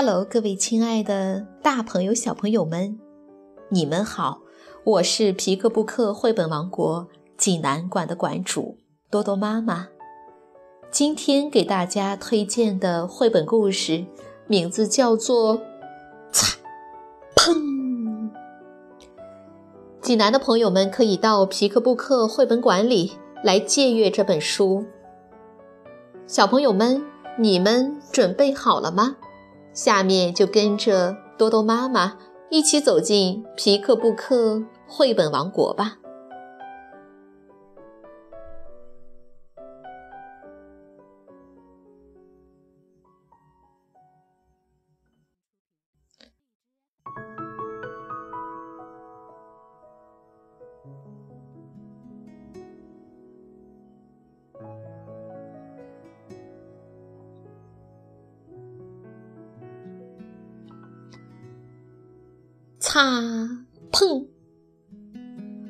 Hello，各位亲爱的大朋友、小朋友们，你们好！我是皮克布克绘本王国济南馆的馆主多多妈妈。今天给大家推荐的绘本故事名字叫做《擦砰》。济南的朋友们可以到皮克布克绘本馆里来借阅这本书。小朋友们，你们准备好了吗？下面就跟着多多妈妈一起走进皮克布克绘本王国吧。擦碰。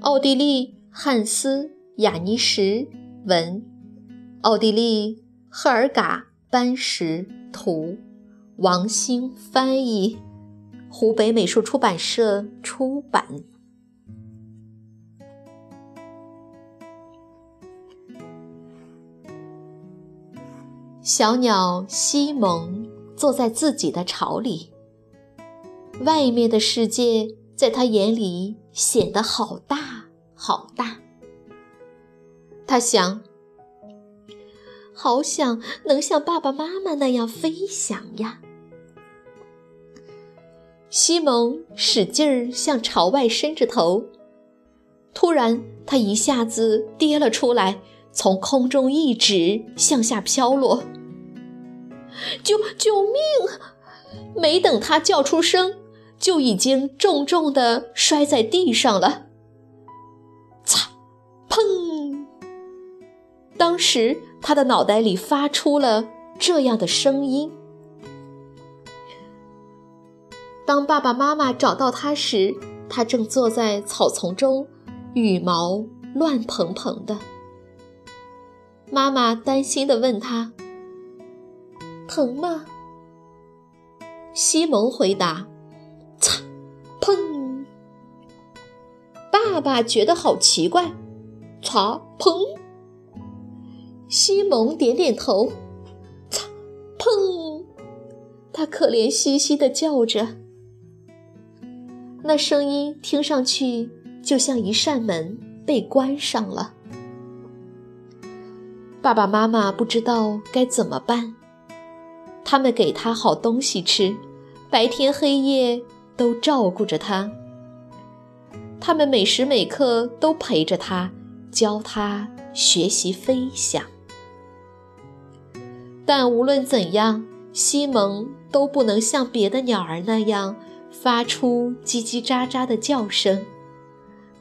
奥地利汉斯·雅尼什文，奥地利赫尔嘎·班什图，王兴翻译，湖北美术出版社出版。小鸟西蒙坐在自己的巢里。外面的世界在他眼里显得好大好大。他想，好想能像爸爸妈妈那样飞翔呀！西蒙使劲儿向朝外伸着头，突然他一下子跌了出来，从空中一直向下飘落。救救命！没等他叫出声。就已经重重的摔在地上了。擦，砰！当时他的脑袋里发出了这样的声音。当爸爸妈妈找到他时，他正坐在草丛中，羽毛乱蓬蓬的。妈妈担心地问他：“疼吗？”西蒙回答。砰爸爸觉得好奇怪，擦砰！西蒙点点头，擦砰！他可怜兮兮地叫着，那声音听上去就像一扇门被关上了。爸爸妈妈不知道该怎么办，他们给他好东西吃，白天黑夜都照顾着他。他们每时每刻都陪着他，教他学习飞翔。但无论怎样，西蒙都不能像别的鸟儿那样发出叽叽喳喳的叫声，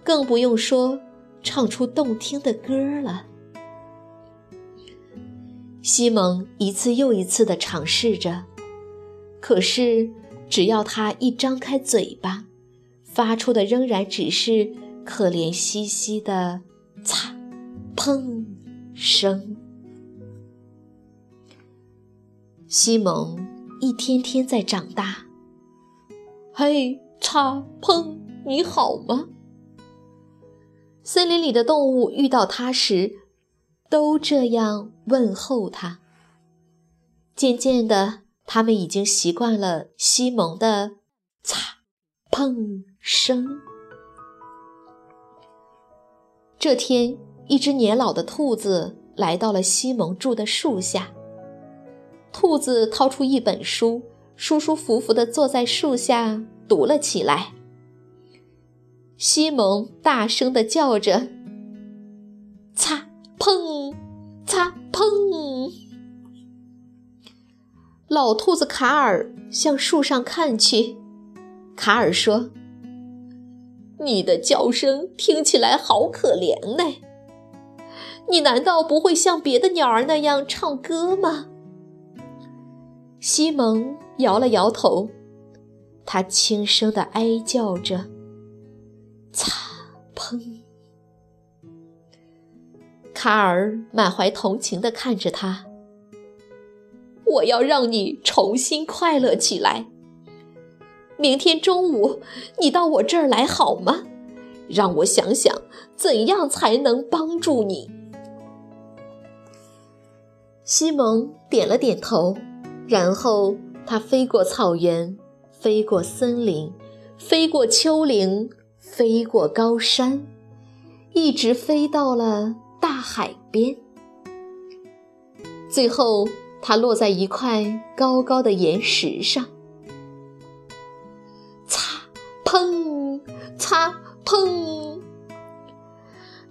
更不用说唱出动听的歌了。西蒙一次又一次地尝试着，可是只要他一张开嘴巴，发出的仍然只是可怜兮兮的“擦砰”声。西蒙一天天在长大。嘿，擦砰，你好吗？森林里的动物遇到他时，都这样问候他。渐渐的，他们已经习惯了西蒙的“擦碰”声。这天，一只年老的兔子来到了西蒙住的树下。兔子掏出一本书，舒舒服服地坐在树下读了起来。西蒙大声地叫着：“擦碰，擦碰！”老兔子卡尔向树上看去，卡尔说。你的叫声听起来好可怜呢。你难道不会像别的鸟儿那样唱歌吗？西蒙摇了摇头，他轻声地哀叫着：“擦砰！”卡尔满怀同情地看着他：“我要让你重新快乐起来。明天中午你到我这儿来好吗？让我想想怎样才能帮助你。西蒙点了点头，然后他飞过草原，飞过森林，飞过丘陵，飞过高山，一直飞到了大海边。最后，它落在一块高高的岩石上。擦，砰，擦。砰！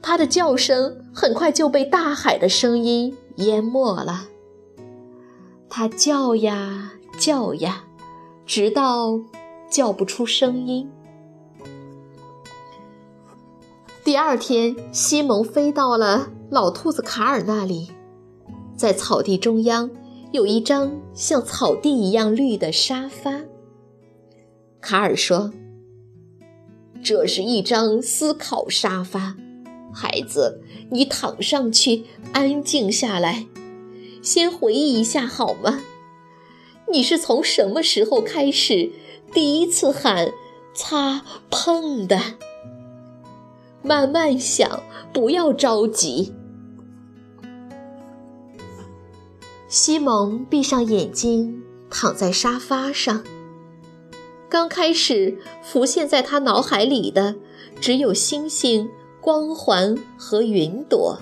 它的叫声很快就被大海的声音淹没了。它叫呀叫呀，直到叫不出声音。第二天，西蒙飞到了老兔子卡尔那里，在草地中央有一张像草地一样绿的沙发。卡尔说。这是一张思考沙发，孩子，你躺上去，安静下来，先回忆一下好吗？你是从什么时候开始第一次喊“擦碰”的？慢慢想，不要着急。西蒙闭上眼睛，躺在沙发上。刚开始浮现在他脑海里的只有星星、光环和云朵。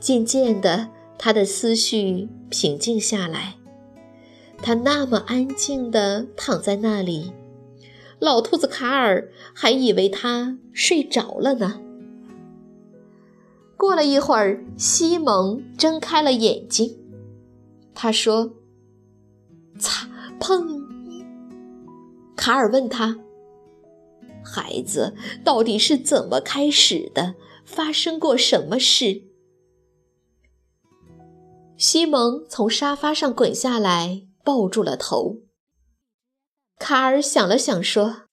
渐渐的，他的思绪平静下来。他那么安静地躺在那里，老兔子卡尔还以为他睡着了呢。过了一会儿，西蒙睁开了眼睛。他说：“擦，碰。”卡尔问他：“孩子，到底是怎么开始的？发生过什么事？”西蒙从沙发上滚下来，抱住了头。卡尔想了想，说：“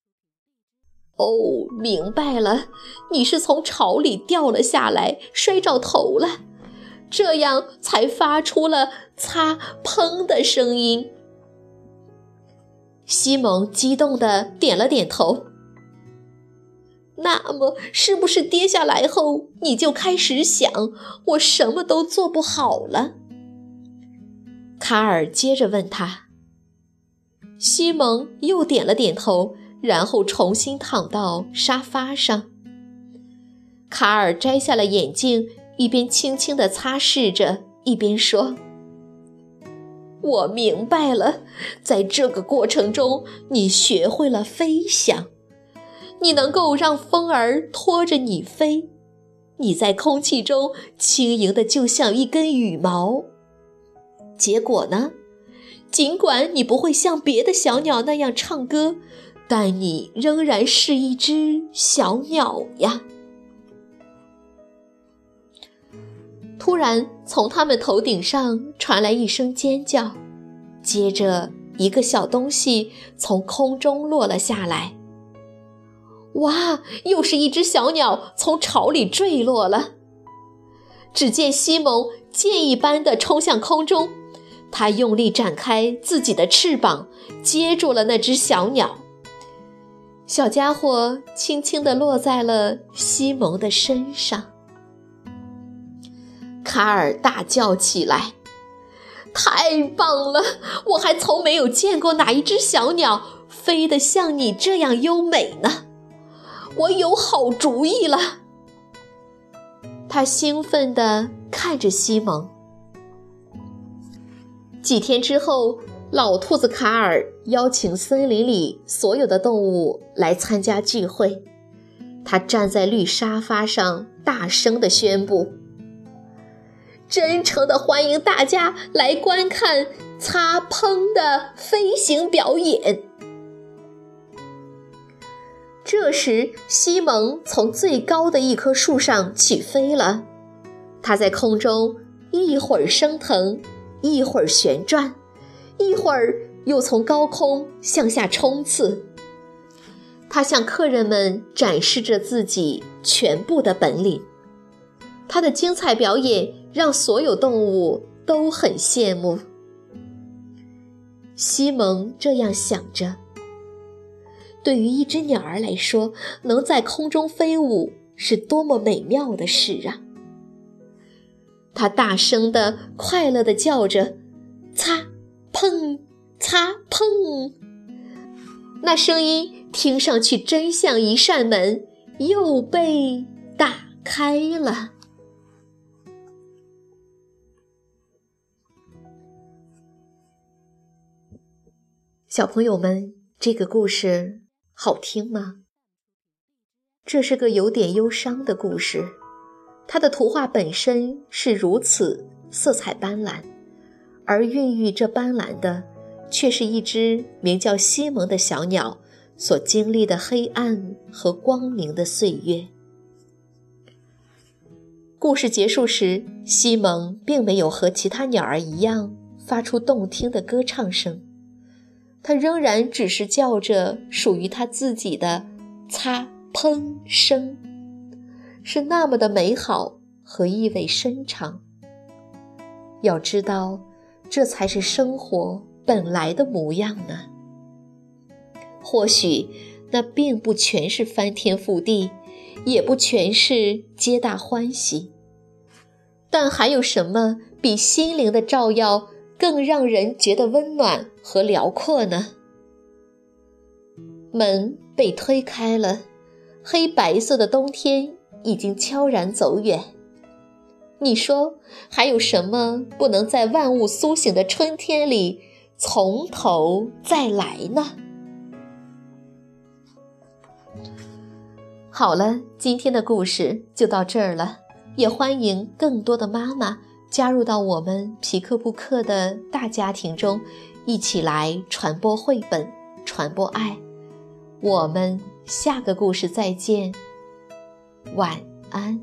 哦，明白了，你是从巢里掉了下来，摔着头了，这样才发出了‘擦砰’的声音。”西蒙激动地点了点头。那么，是不是跌下来后你就开始想我什么都做不好了？卡尔接着问他。西蒙又点了点头，然后重新躺到沙发上。卡尔摘下了眼镜，一边轻轻地擦拭着，一边说。我明白了，在这个过程中，你学会了飞翔，你能够让风儿拖着你飞，你在空气中轻盈的就像一根羽毛。结果呢？尽管你不会像别的小鸟那样唱歌，但你仍然是一只小鸟呀。突然，从他们头顶上传来一声尖叫，接着一个小东西从空中落了下来。哇！又是一只小鸟从巢里坠落了。只见西蒙箭一般的冲向空中，他用力展开自己的翅膀，接住了那只小鸟。小家伙轻轻地落在了西蒙的身上。卡尔大叫起来：“太棒了！我还从没有见过哪一只小鸟飞得像你这样优美呢！我有好主意了。”他兴奋地看着西蒙。几天之后，老兔子卡尔邀请森林里所有的动物来参加聚会。他站在绿沙发上，大声地宣布。真诚的欢迎大家来观看擦砰的飞行表演。这时，西蒙从最高的一棵树上起飞了，他在空中一会儿升腾，一会儿旋转，一会儿又从高空向下冲刺。他向客人们展示着自己全部的本领。他的精彩表演让所有动物都很羡慕。西蒙这样想着。对于一只鸟儿来说，能在空中飞舞是多么美妙的事啊！它大声的、快乐的叫着：“擦，砰，擦，砰！”那声音听上去真像一扇门又被打开了。小朋友们，这个故事好听吗？这是个有点忧伤的故事，它的图画本身是如此色彩斑斓，而孕育这斑斓的，却是一只名叫西蒙的小鸟所经历的黑暗和光明的岁月。故事结束时，西蒙并没有和其他鸟儿一样发出动听的歌唱声。它仍然只是叫着属于它自己的“擦砰”声，是那么的美好和意味深长。要知道，这才是生活本来的模样呢。或许那并不全是翻天覆地，也不全是皆大欢喜，但还有什么比心灵的照耀？更让人觉得温暖和辽阔呢。门被推开了，黑白色的冬天已经悄然走远。你说还有什么不能在万物苏醒的春天里从头再来呢？好了，今天的故事就到这儿了，也欢迎更多的妈妈。加入到我们皮克布克的大家庭中，一起来传播绘本，传播爱。我们下个故事再见，晚安。